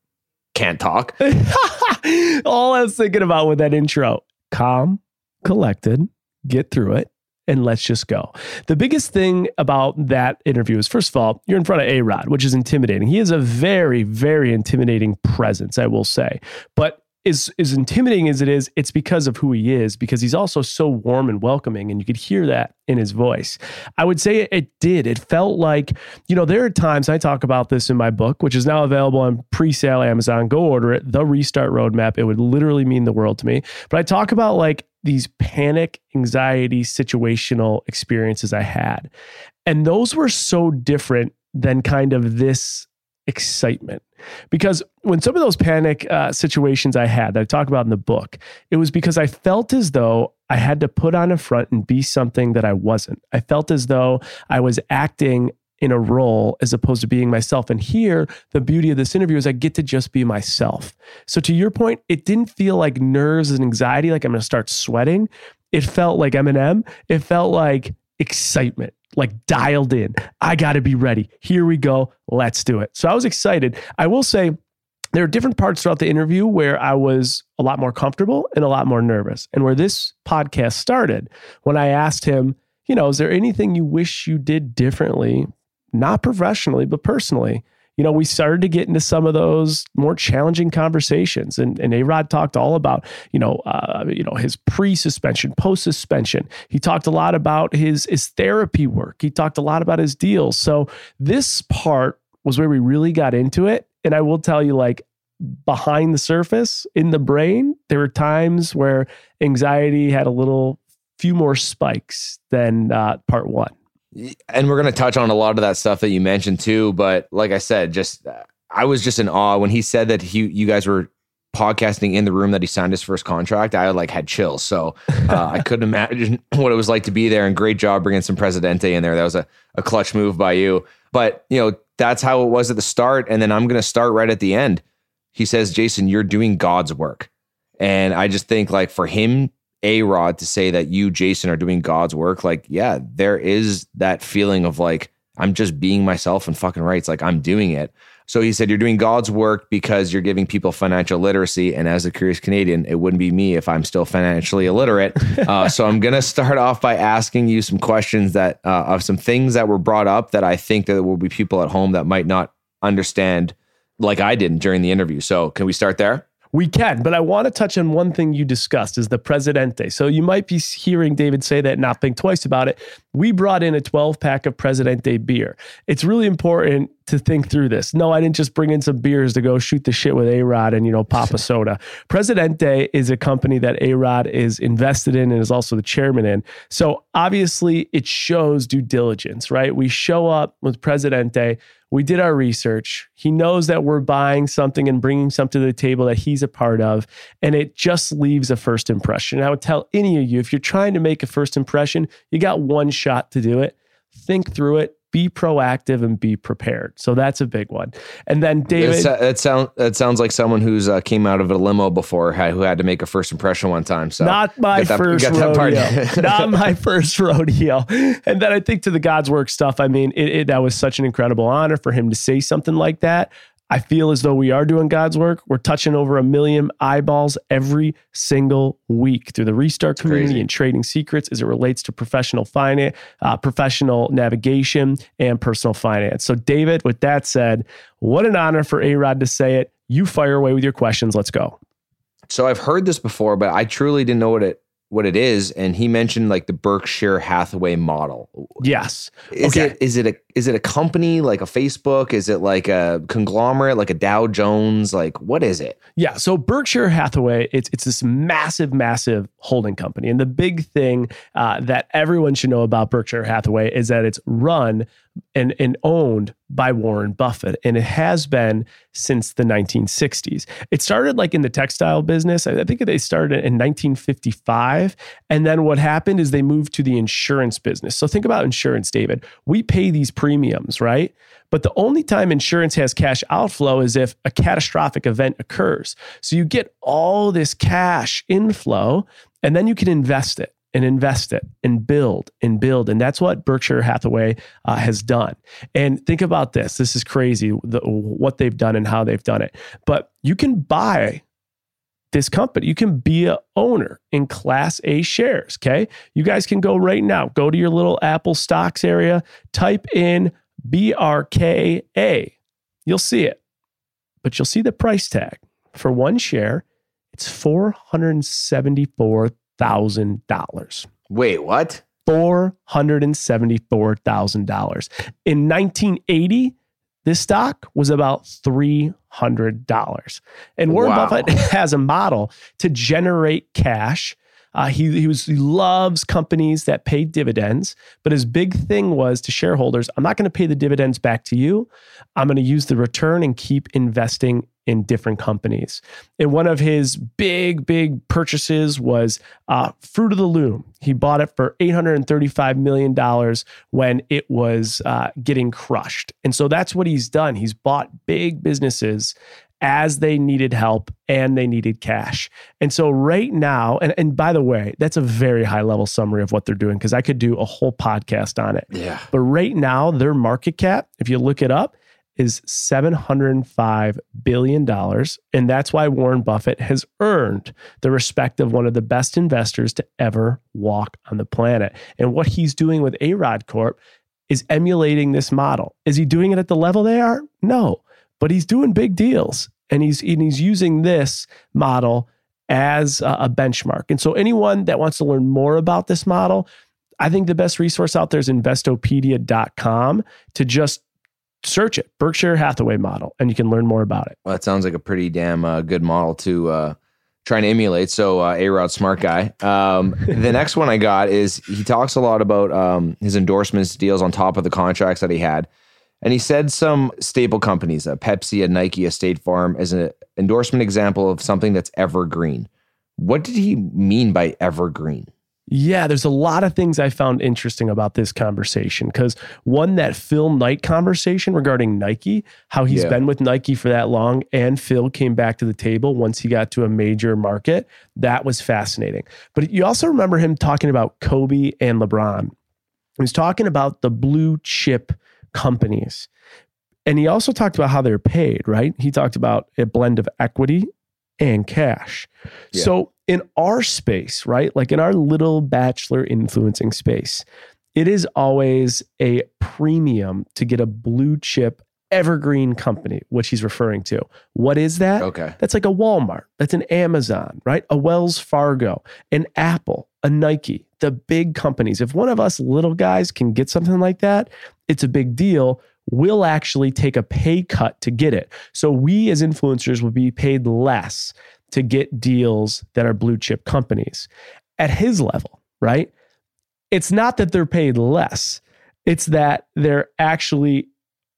can't talk? All I was thinking about with that intro, calm, collected, get through it, and let's just go. The biggest thing about that interview is, first of all, you're in front of A Rod, which is intimidating. He is a very, very intimidating presence, I will say. But as, as intimidating as it is, it's because of who he is, because he's also so warm and welcoming. And you could hear that in his voice. I would say it did. It felt like, you know, there are times I talk about this in my book, which is now available on pre sale Amazon. Go order it. The Restart Roadmap. It would literally mean the world to me. But I talk about like these panic, anxiety, situational experiences I had. And those were so different than kind of this excitement. Because when some of those panic uh, situations I had that I talk about in the book, it was because I felt as though I had to put on a front and be something that I wasn't. I felt as though I was acting in a role as opposed to being myself. And here, the beauty of this interview is I get to just be myself. So, to your point, it didn't feel like nerves and anxiety, like I'm going to start sweating. It felt like Eminem. It felt like excitement like dialed in. I got to be ready. Here we go. Let's do it. So I was excited. I will say there are different parts throughout the interview where I was a lot more comfortable and a lot more nervous. And where this podcast started, when I asked him, you know, is there anything you wish you did differently, not professionally, but personally? You know, we started to get into some of those more challenging conversations. And, and A-Rod talked all about, you know, uh, you know, his pre-suspension, post-suspension. He talked a lot about his, his therapy work. He talked a lot about his deals. So this part was where we really got into it. And I will tell you, like, behind the surface in the brain, there were times where anxiety had a little few more spikes than uh, part one and we're going to touch on a lot of that stuff that you mentioned too but like i said just i was just in awe when he said that he you guys were podcasting in the room that he signed his first contract. I like had chills. So uh, i couldn't imagine what it was like to be there and great job bringing some presidente in there. That was a, a clutch move by you. But you know that's how it was at the start and then i'm going to start right at the end. He says jason you're doing god's work. And i just think like for him a Rod to say that you, Jason, are doing God's work, like, yeah, there is that feeling of like, I'm just being myself and fucking right. It's like I'm doing it. So he said, You're doing God's work because you're giving people financial literacy. And as a curious Canadian, it wouldn't be me if I'm still financially illiterate. Uh, so I'm going to start off by asking you some questions that uh, of some things that were brought up that I think that there will be people at home that might not understand like I didn't during the interview. So can we start there? We can, but I want to touch on one thing you discussed is the Presidente. So you might be hearing David say that, not think twice about it. We brought in a 12 pack of Presidente beer. It's really important to think through this. No, I didn't just bring in some beers to go shoot the shit with A Rod and, you know, pop a soda. Presidente is a company that A Rod is invested in and is also the chairman in. So obviously it shows due diligence, right? We show up with Presidente. We did our research. He knows that we're buying something and bringing something to the table that he's a part of. And it just leaves a first impression. And I would tell any of you if you're trying to make a first impression, you got one shot to do it. Think through it be proactive and be prepared. So that's a big one. And then David, that sounds that sounds like someone who's uh, came out of a limo before, who had to make a first impression one time. So not my that, first rodeo, not my first rodeo. And then I think to the God's work stuff. I mean, it, it, that was such an incredible honor for him to say something like that. I feel as though we are doing God's work. We're touching over a million eyeballs every single week through the Restart community Crazy. and trading secrets as it relates to professional finance, uh, professional navigation, and personal finance. So, David, with that said, what an honor for A Rod to say it. You fire away with your questions. Let's go. So, I've heard this before, but I truly didn't know what it what it is and he mentioned like the Berkshire Hathaway model. Yes. Is okay. it is it a is it a company like a Facebook? Is it like a conglomerate like a Dow Jones? Like what is it? Yeah, so Berkshire Hathaway it's it's this massive massive holding company and the big thing uh, that everyone should know about Berkshire Hathaway is that it's run and, and owned by Warren Buffett. And it has been since the 1960s. It started like in the textile business. I think they started in 1955. And then what happened is they moved to the insurance business. So think about insurance, David. We pay these premiums, right? But the only time insurance has cash outflow is if a catastrophic event occurs. So you get all this cash inflow and then you can invest it and invest it and build and build. And that's what Berkshire Hathaway uh, has done. And think about this this is crazy the, what they've done and how they've done it. But you can buy this company. You can be a owner in class A shares. Okay. You guys can go right now, go to your little Apple stocks area, type in BRKA. You'll see it, but you'll see the price tag for one share. It's 474 thousand dollars. Wait, what? Four hundred and seventy-four thousand dollars. In 1980, this stock was about three hundred dollars. And Warren wow. Buffett has a model to generate cash. Uh, he he was he loves companies that pay dividends, but his big thing was to shareholders: I'm not going to pay the dividends back to you. I'm going to use the return and keep investing in different companies. And one of his big, big purchases was uh, Fruit of the Loom. He bought it for $835 million when it was uh, getting crushed. And so that's what he's done. He's bought big businesses as they needed help and they needed cash. And so right now, and, and by the way, that's a very high level summary of what they're doing because I could do a whole podcast on it. Yeah. But right now, their market cap, if you look it up, is $705 billion. And that's why Warren Buffett has earned the respect of one of the best investors to ever walk on the planet. And what he's doing with A Rod Corp is emulating this model. Is he doing it at the level they are? No, but he's doing big deals. And he's, and he's using this model as a benchmark. And so, anyone that wants to learn more about this model, I think the best resource out there is investopedia.com to just search it berkshire hathaway model and you can learn more about it. Well that sounds like a pretty damn uh, good model to uh, try and emulate. So uh, a rod smart guy. Um, the next one i got is he talks a lot about um, his endorsements deals on top of the contracts that he had. And he said some staple companies a pepsi a nike a state farm as an endorsement example of something that's evergreen. What did he mean by evergreen yeah, there's a lot of things I found interesting about this conversation because one, that Phil Knight conversation regarding Nike, how he's yeah. been with Nike for that long, and Phil came back to the table once he got to a major market. That was fascinating. But you also remember him talking about Kobe and LeBron. He was talking about the blue chip companies. And he also talked about how they're paid, right? He talked about a blend of equity and cash. Yeah. So in our space, right? Like in our little bachelor influencing space, it is always a premium to get a blue chip evergreen company, which he's referring to. What is that? Okay. That's like a Walmart, that's an Amazon, right? A Wells Fargo, an Apple, a Nike, the big companies. If one of us little guys can get something like that, it's a big deal. We'll actually take a pay cut to get it. So we as influencers will be paid less to get deals that are blue chip companies. At his level, right? It's not that they're paid less, it's that they're actually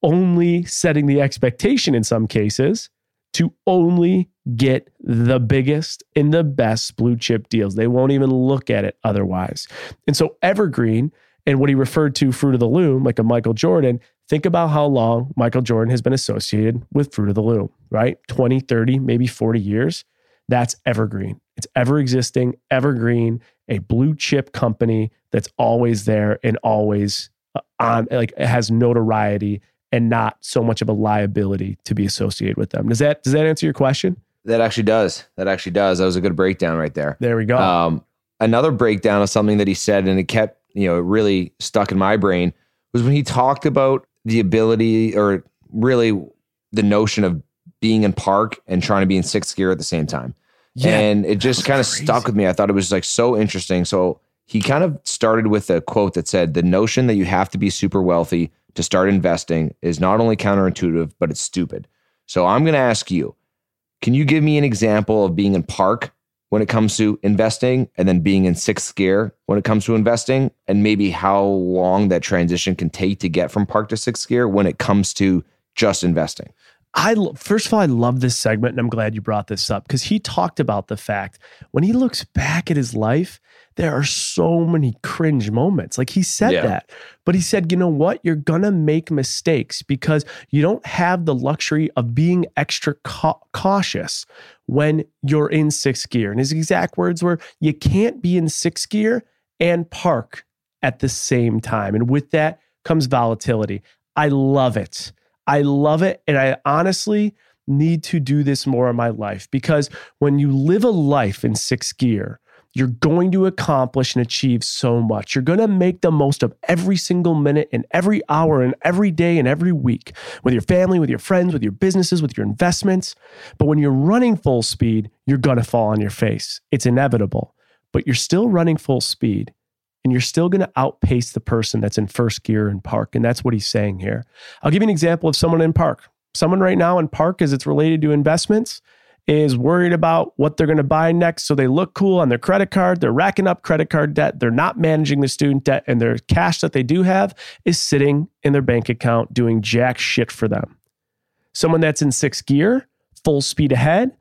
only setting the expectation in some cases to only get the biggest and the best blue chip deals. They won't even look at it otherwise. And so, Evergreen and what he referred to, Fruit of the Loom, like a Michael Jordan, think about how long Michael Jordan has been associated with Fruit of the Loom, right? 20, 30, maybe 40 years. That's Evergreen. It's ever existing, evergreen, a blue chip company that's always there and always uh, on, like it has notoriety and not so much of a liability to be associated with them. Does that does that answer your question? That actually does. That actually does. That was a good breakdown right there. There we go. Um, another breakdown of something that he said, and it kept, you know, it really stuck in my brain was when he talked about the ability or really the notion of being in park and trying to be in sixth gear at the same time. Yeah, and it just kind of stuck with me. I thought it was like so interesting. So he kind of started with a quote that said, The notion that you have to be super wealthy to start investing is not only counterintuitive, but it's stupid. So I'm going to ask you, can you give me an example of being in park when it comes to investing and then being in sixth gear when it comes to investing and maybe how long that transition can take to get from park to sixth gear when it comes to just investing? I first of all, I love this segment, and I'm glad you brought this up because he talked about the fact when he looks back at his life, there are so many cringe moments. Like he said Yeah. that, but he said, you know what? You're gonna make mistakes because you don't have the luxury of being extra cau- cautious when you're in sixth gear. And his exact words were, "You can't be in sixth gear and park at the same time." And with that comes volatility. I love it. I love it. And I honestly need to do this more in my life because when you live a life in sixth gear, you're going to accomplish and achieve so much. You're going to make the most of every single minute and every hour and every day and every week with your family, with your friends, with your businesses, with your investments. But when you're running full speed, you're going to fall on your face. It's inevitable, but you're still running full speed and you're still going to outpace the person that's in first gear in park. And that's what he's saying here. I'll give you an example of someone in park. Someone right now in park, as it's related to investments, is worried about what they're going to buy next. So they look cool on their credit card. They're racking up credit card debt. They're not managing the student debt, and their cash that they do have is sitting in their bank account doing jack shit for them. Someone that's in sixth gear, full speed ahead,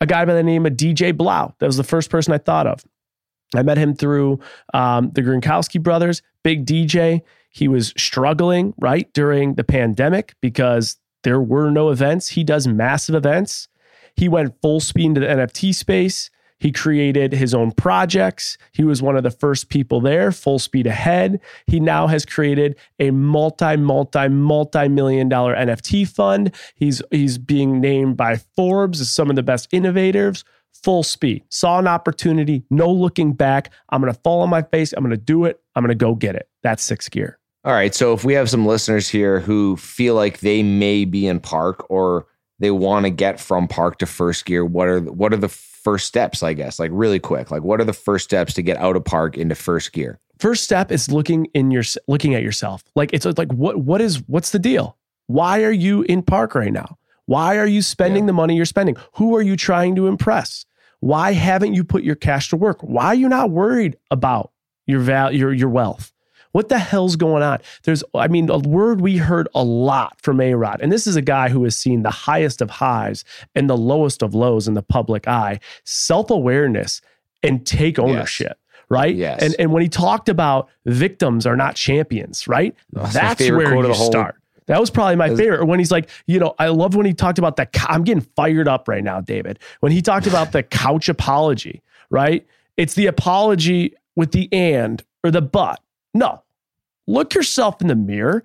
a guy by the name of DJ Blau. That was the first person I thought of. I met him through um, the Gronkowski brothers, big DJ. He was struggling right during the pandemic because there were no events. He does massive events. He went full speed into the NFT space. He created his own projects. He was one of the first people there, full speed ahead. He now has created a multi, multi, multi million dollar NFT fund. He's, he's being named by Forbes as some of the best innovators full speed. Saw an opportunity, no looking back. I'm going to fall on my face. I'm going to do it. I'm going to go get it. That's sixth gear. All right. So if we have some listeners here who feel like they may be in park or they want to get from park to first gear, what are what are the first steps? I guess, like really quick, like what are the first steps to get out of park into first gear? First step is looking in your looking at yourself. Like it's like what what is what's the deal? Why are you in park right now? Why are you spending Yeah. the money you're spending? Who are you trying to impress? Why haven't you put your cash to work? Why are you not worried about your val your your wealth? What the hell's going on? There's, I mean, a word we heard a lot from A Rod, and this is a guy who has seen the highest of highs and the lowest of lows in the public eye self awareness and take ownership. Right. Yes. And and when he talked about victims are not champions, right? That's That's where you start. That was probably my favorite. When he's like, you know, I love when he talked about the. I'm getting fired up right now, David. When he talked about the couch apology, right? It's the apology with the and or the but. No, look yourself in the mirror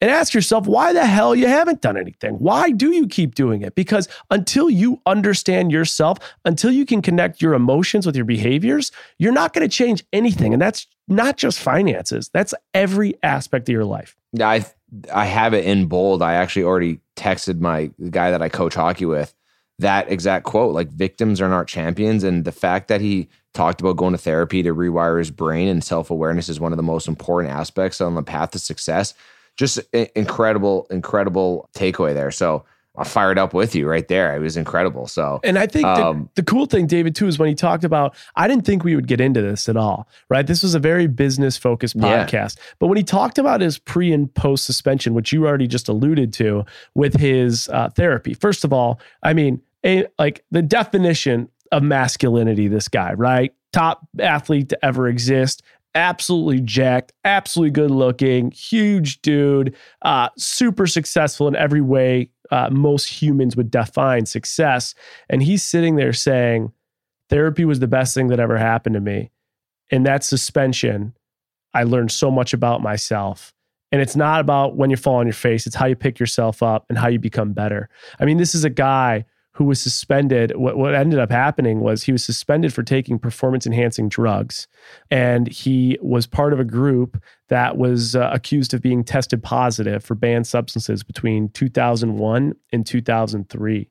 and ask yourself why the hell you haven't done anything. Why do you keep doing it? Because until you understand yourself, until you can connect your emotions with your behaviors, you're not going to change anything. And that's not just finances. That's every aspect of your life. Yeah, I I have it in bold. I actually already texted my guy that I coach hockey with that exact quote like victims are not champions. And the fact that he talked about going to therapy to rewire his brain and self-awareness is one of the most important aspects on the path to success. Just incredible incredible takeaway there. So I fired up with you right there. It was incredible. So, and I think um, the, the, cool thing, David, too, is when he talked about, I didn't think we would get into this at all, right? This was a very business focused podcast. Yeah. But when he talked about his pre and post suspension, which you already just alluded to with his uh, therapy, first of all, I mean, a, like the definition of masculinity, this guy, right? Top athlete to ever exist absolutely jacked, absolutely good looking, huge dude, uh, super successful in every way uh, most humans would define success. And he's sitting there saying, therapy was the best thing that ever happened to me. And that suspension, I learned so much about myself. And it's not about when you fall on your face, it's how you pick yourself up and how you become better. I mean, this is a guy who was suspended. What, what ended up happening was he was suspended for taking performance enhancing drugs. And he was part of a group that was uh, accused of being tested positive for banned substances between 2001 and 2003.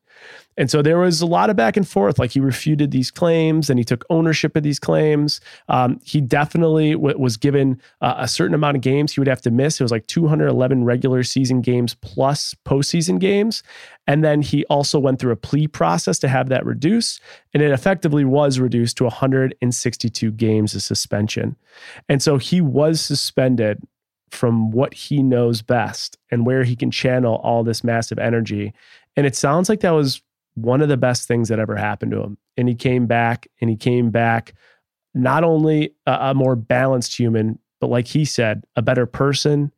And so there was a lot of back and forth. Like he refuted these claims and he took ownership of these claims. Um, he definitely w- was given uh, a certain amount of games he would have to miss. It was like 211 regular season games plus postseason games. And then he also went through a plea process to have that reduced. And it effectively was reduced to 162 games of suspension. And so he was suspended from what he knows best and where he can channel all this massive energy. And it sounds like that was one of the best things that ever happened to him. And he came back and he came back not only a, a more balanced human, but like he said, a better person,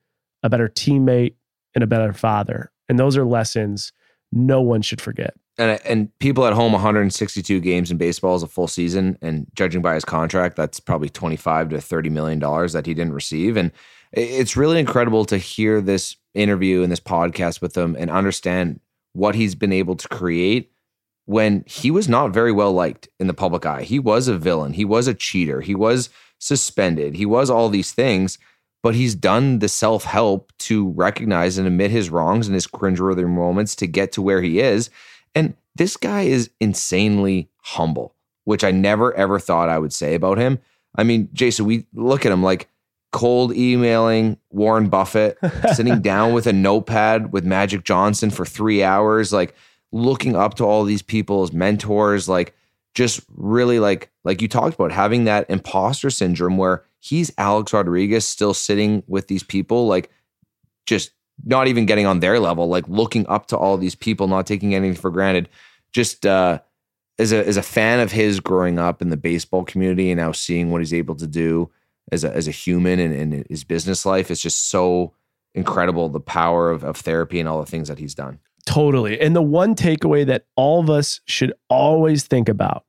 a better teammate, and a better father. And those are lessons no one should forget. And, and people at home, 162 games in baseball is a full season. And judging by his contract, that's probably 25 to 30 million dollars that he didn't receive. And it's really incredible to hear this interview and this podcast with him and understand what he's been able to create when he was not very well liked in the public eye. He was a villain, he was a cheater, he was suspended, he was all these things, but he's done the self help to recognize and admit his wrongs and his cringeworthy moments to get to where he is. And this guy is insanely humble, which I never ever thought I would say about him. I mean, Jason, we look at him like cold emailing Warren Buffett, sitting down with a notepad with Magic Johnson for three hours, like looking up to all these people as mentors, like just really like like you talked about having that imposter syndrome where he's Alex Rodriguez still sitting with these people, like just not even getting on their level, like looking up to all these people, not taking anything for granted. Just uh as a as a fan of his growing up in the baseball community and now seeing what he's able to do as a as a human and in his business life is just so incredible the power of, of therapy and all the things that he's done. Totally. And the one takeaway that all of us should always think about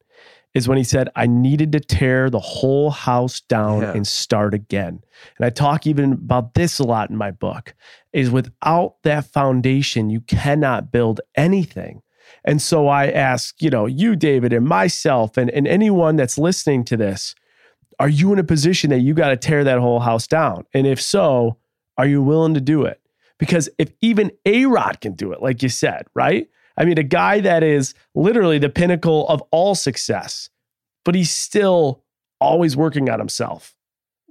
is when he said i needed to tear the whole house down yeah. and start again. And i talk even about this a lot in my book is without that foundation you cannot build anything. And so i ask you know you david and myself and, and anyone that's listening to this are you in a position that you got to tear that whole house down? And if so, are you willing to do it? Because if even A Rod can do it, like you said, right? I mean, a guy that is literally the pinnacle of all success, but he's still always working on himself.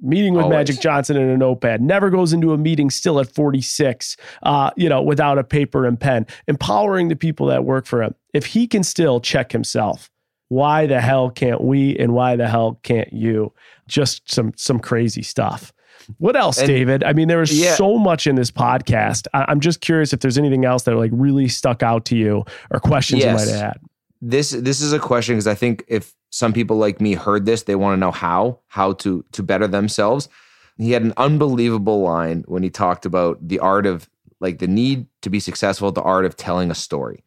Meeting with always. Magic Johnson in a notepad, never goes into a meeting still at 46, uh, you know, without a paper and pen, empowering the people that work for him. If he can still check himself, why the hell can't we and why the hell can't you? Just some some crazy stuff. What else, and, David? I mean, there was yeah. so much in this podcast. I, am just curious if there's anything else that like really stuck out to you or questions yes. you might add. This this is a question because I think if some people like me heard this, they want to know how how to to better themselves. He had an unbelievable line when he talked about the art of like the need to be successful, the art of telling a story.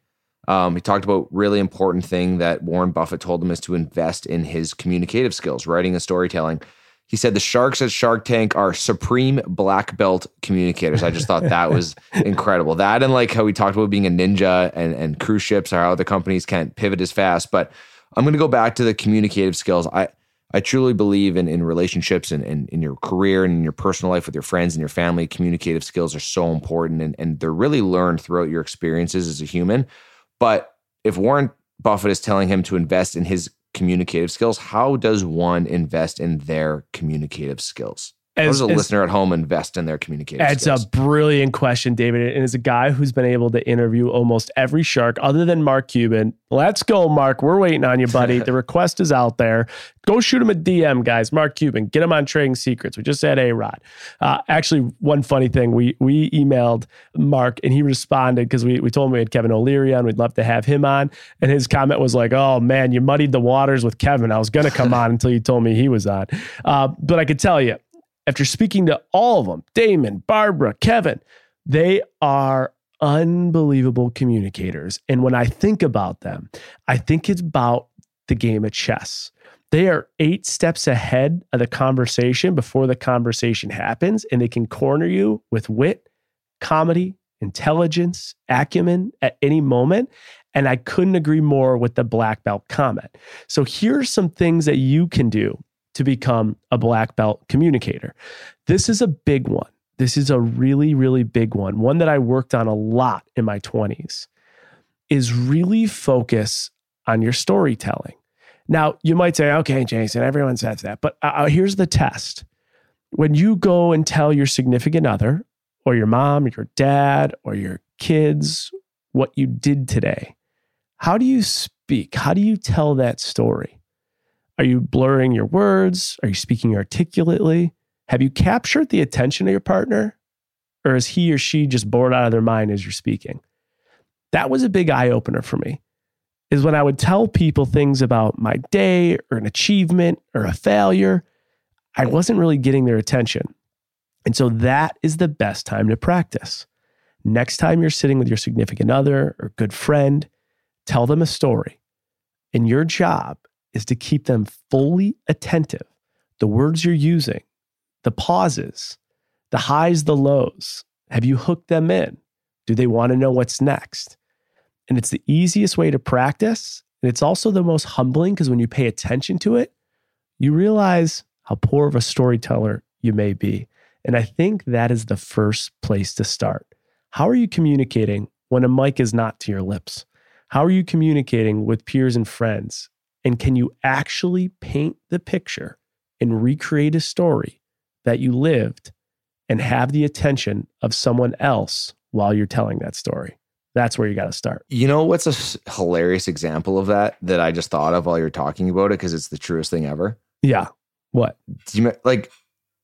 Um, he talked about really important thing that Warren Buffett told him is to invest in his communicative skills, writing and storytelling. He said the sharks at Shark Tank are supreme black belt communicators. I just thought that was incredible. That and like how we talked about being a ninja and, and cruise ships or how other companies can't pivot as fast. But I'm going to go back to the communicative skills. I I truly believe in in relationships and, and in your career and in your personal life with your friends and your family. Communicative skills are so important and, and they're really learned throughout your experiences as a human. But if Warren Buffett is telling him to invest in his communicative skills, how does one invest in their communicative skills? As- does a as- listener at home invest in their communication? It's skills? a brilliant question, David. And as a guy who's been able to interview almost every shark other than Mark Cuban, let's go, Mark. We're waiting on you, buddy. the request is out there. Go shoot him a DM, guys. Mark Cuban, get him on Trading Secrets. We just said A Rod. Uh, actually, one funny thing we we emailed Mark and he responded because we, we told him we had Kevin O'Leary on. We'd love to have him on. And his comment was like, oh man, you muddied the waters with Kevin. I was going to come on until you told me he was on. Uh, but I could tell you, after speaking to all of them, Daymond, Barbara, Kevin, they are unbelievable communicators. And when I think about them, I think it's about the game of chess. They are eight steps ahead of the conversation before the conversation happens, and they can corner you with wit, comedy, intelligence, acumen at any moment. And I couldn't agree more with the black belt comment. So here are some things that you can do to become a black belt communicator. This is a big one. This is a really, really big one. One that I worked on a lot in my 20s is really focus on your storytelling. Now, you might say, okay, Jason, everyone says that, but uh, here's the test. When you go and tell your significant other, or your mom, or your dad, or your kids what you did today, how do you speak? How do you tell that story? Are you blurring your words? Are you speaking articulately? Have you captured the attention of your partner? Or is he or she just bored out of their mind as you're speaking? That was a big eye opener for me. Is when I would tell people things about my day or an achievement or a failure, I wasn't really getting their attention. And so that is the best time to practice. Next time you're sitting with your significant other or good friend, tell them a story. And your job is to keep them fully attentive. The words you're using, the pauses, the highs, the lows. Have you hooked them in? Do they want to know what's next? And it's the easiest way to practice. And it's also the most humbling because when you pay attention to it, you realize how poor of a storyteller you may be. And I think that is the first place to start. How are you communicating when a mic is not to your lips? How are you communicating with peers and friends? And can you actually paint the picture and recreate a story that you lived and have the attention of someone else while you're telling that story? That's where you got to start. You know what's a hilarious example of that that I just thought of while you're talking about it because it's the truest thing ever. Yeah. What? Do you like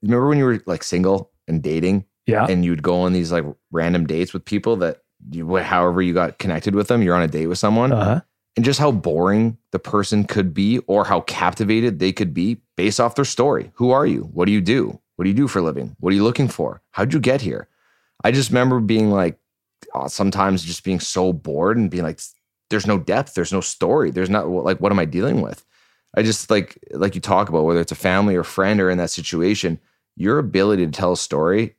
remember when you were like single and dating Yeah. and you'd go on these like random dates with people that you however you got connected with them, you're on a date with someone Uh huh. And just how boring the person could be or how captivated they could be based off their story. Who are you? What do you do? What do you do for a living? What are you looking for? How'd you get here? I just remember being like, uh, sometimes just being so bored and being like, there's no depth, there's no story, there's not like, what am I dealing with? I just like, like you talk about whether it's a family or friend or in that situation, your ability to tell a story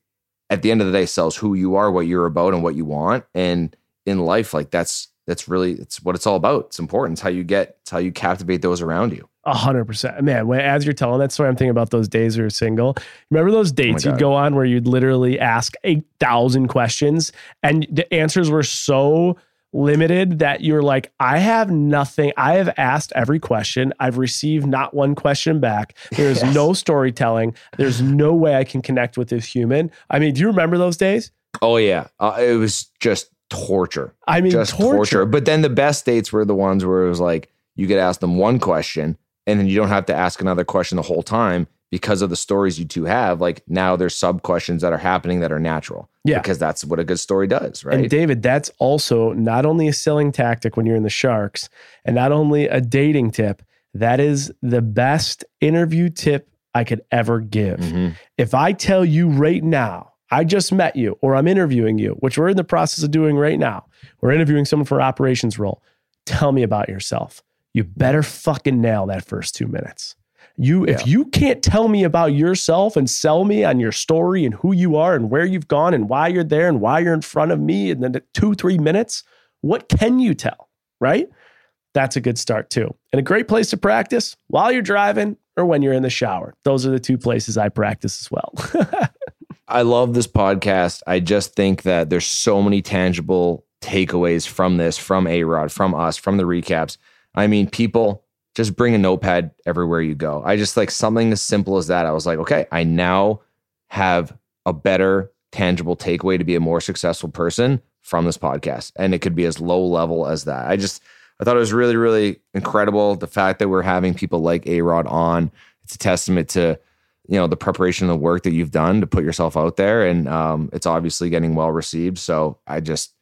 at the end of the day sells who you are, what you're about, and what you want. And in life, like that's that's really it's what it's all about. It's important. It's how you get, it's how you captivate those around you. A hundred percent, man. When as you're telling that story, I'm thinking about those days we were single. Remember those dates you'd go on where you'd literally ask eight thousand questions, and the answers were so limited that you're like, I have nothing. I have asked every question. I've received not one question back. There's Yes. no storytelling. There's no way I can connect with this human. I mean, do you remember those days? Oh yeah, uh, it was just torture. I mean, just torture. But then the best dates were the ones where it was like you could ask them one question and then you don't have to ask another question the whole time because of the stories you two have. Like now there's sub questions that are happening that are natural. Yeah. Because that's what a good story does, right? And David, that's also not only a selling tactic when you're in the Sharks and not only a dating tip, that is the best interview tip I could ever give. Mhm. If I tell you right now, I just met you or I'm interviewing you, which we're in the process of doing right now. We're interviewing someone for operations role. Tell me about yourself. You better fucking nail that first 2 minutes. You if you can't tell me about yourself and sell me on your story and who you are and where you've gone and why you're there and why you're in front of me in the 2-3 minutes, what can you tell? Right? That's a good start too. And a great place to practice while you're driving or when you're in the shower. Those are the two places I practice as well. I love this podcast. I just think that there's so many tangible takeaways from this, from A Rod, from us, from the recaps. I mean, people just bring a notepad everywhere you go. I just like something as simple as that. I was like, okay, I now have a better tangible takeaway to be a more successful person from this podcast. And it could be as low level as that. I just, I thought it was really, really incredible. The fact that we're having people like A Rod on, it's a testament to, you know, the preparation the work that you've done to put yourself out there. And um, it's obviously getting well received. So I just,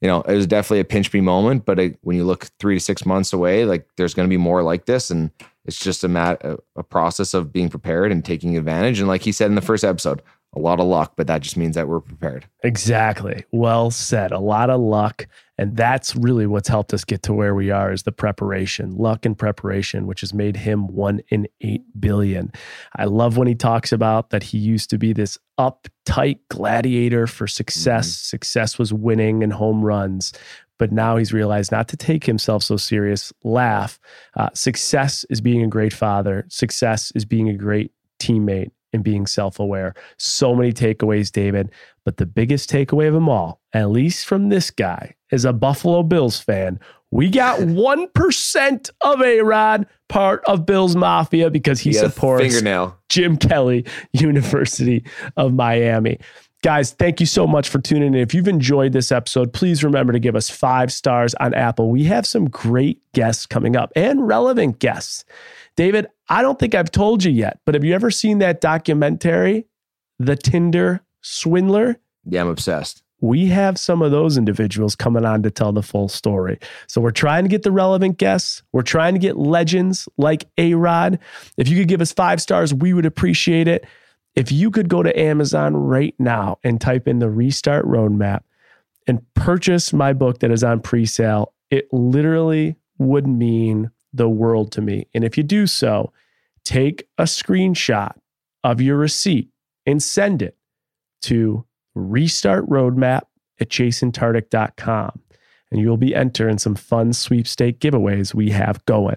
you know, it was definitely a pinch me moment. But it, when you look three to six months away, like there's going to be more like this. And it's just a, mat, a, a process of being prepared and taking advantage. And like he said in the first episode, a lot of luck, but that just means that we're prepared. Exactly. Well said. A lot of luck. And that's really what's helped us get to where we are is the preparation, luck and preparation, which has made him one in eight billion. I love when he talks about that he used to be this uptight gladiator for success. Mm-hmm. Success was winning and home runs. But now he's realized not to take himself so serious. Laugh. Uh, success is being a great father. Success is being a great teammate and being self aware. So many takeaways, David. But the biggest takeaway of them all, at least from this guy, is a Buffalo Bills fan. We got 1% of A Rod part of Bills Mafia because he supports fingernail. Jim Kelly, University of Miami. Guys, thank you so much for tuning in. If you've enjoyed this episode, please remember to give us five stars on Apple. We have some great guests coming up and relevant guests. David, I don't think I've told you yet, but have you ever seen that documentary, The Tinder Swindler? Yeah, I'm obsessed. We have some of those individuals coming on to tell the full story. So we're trying to get the relevant guests. We're trying to get legends like A Rod. If you could give us five stars, we would appreciate it. If you could go to Amazon right now and type in the Restart Roadmap and purchase my book that is on pre sale, it literally would mean the world to me. And if you do so, take a screenshot of your receipt and send it to restart roadmap at jasontartick.com and you'll be entering some fun sweepstake giveaways we have going.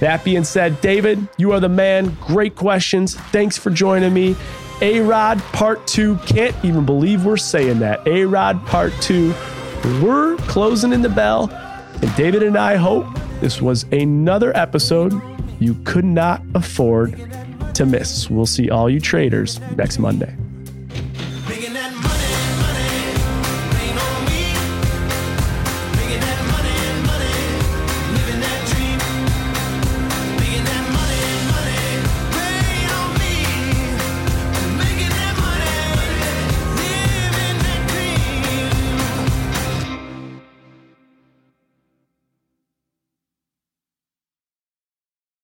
That being said, David, you are the man. Great questions. Thanks for joining me. A Rod Part 2. Can't even believe we're saying that. A Rod Part 2. We're closing in the bell. And David and I hope this was another episode you could not afford to miss. We'll see all you traders next Monday.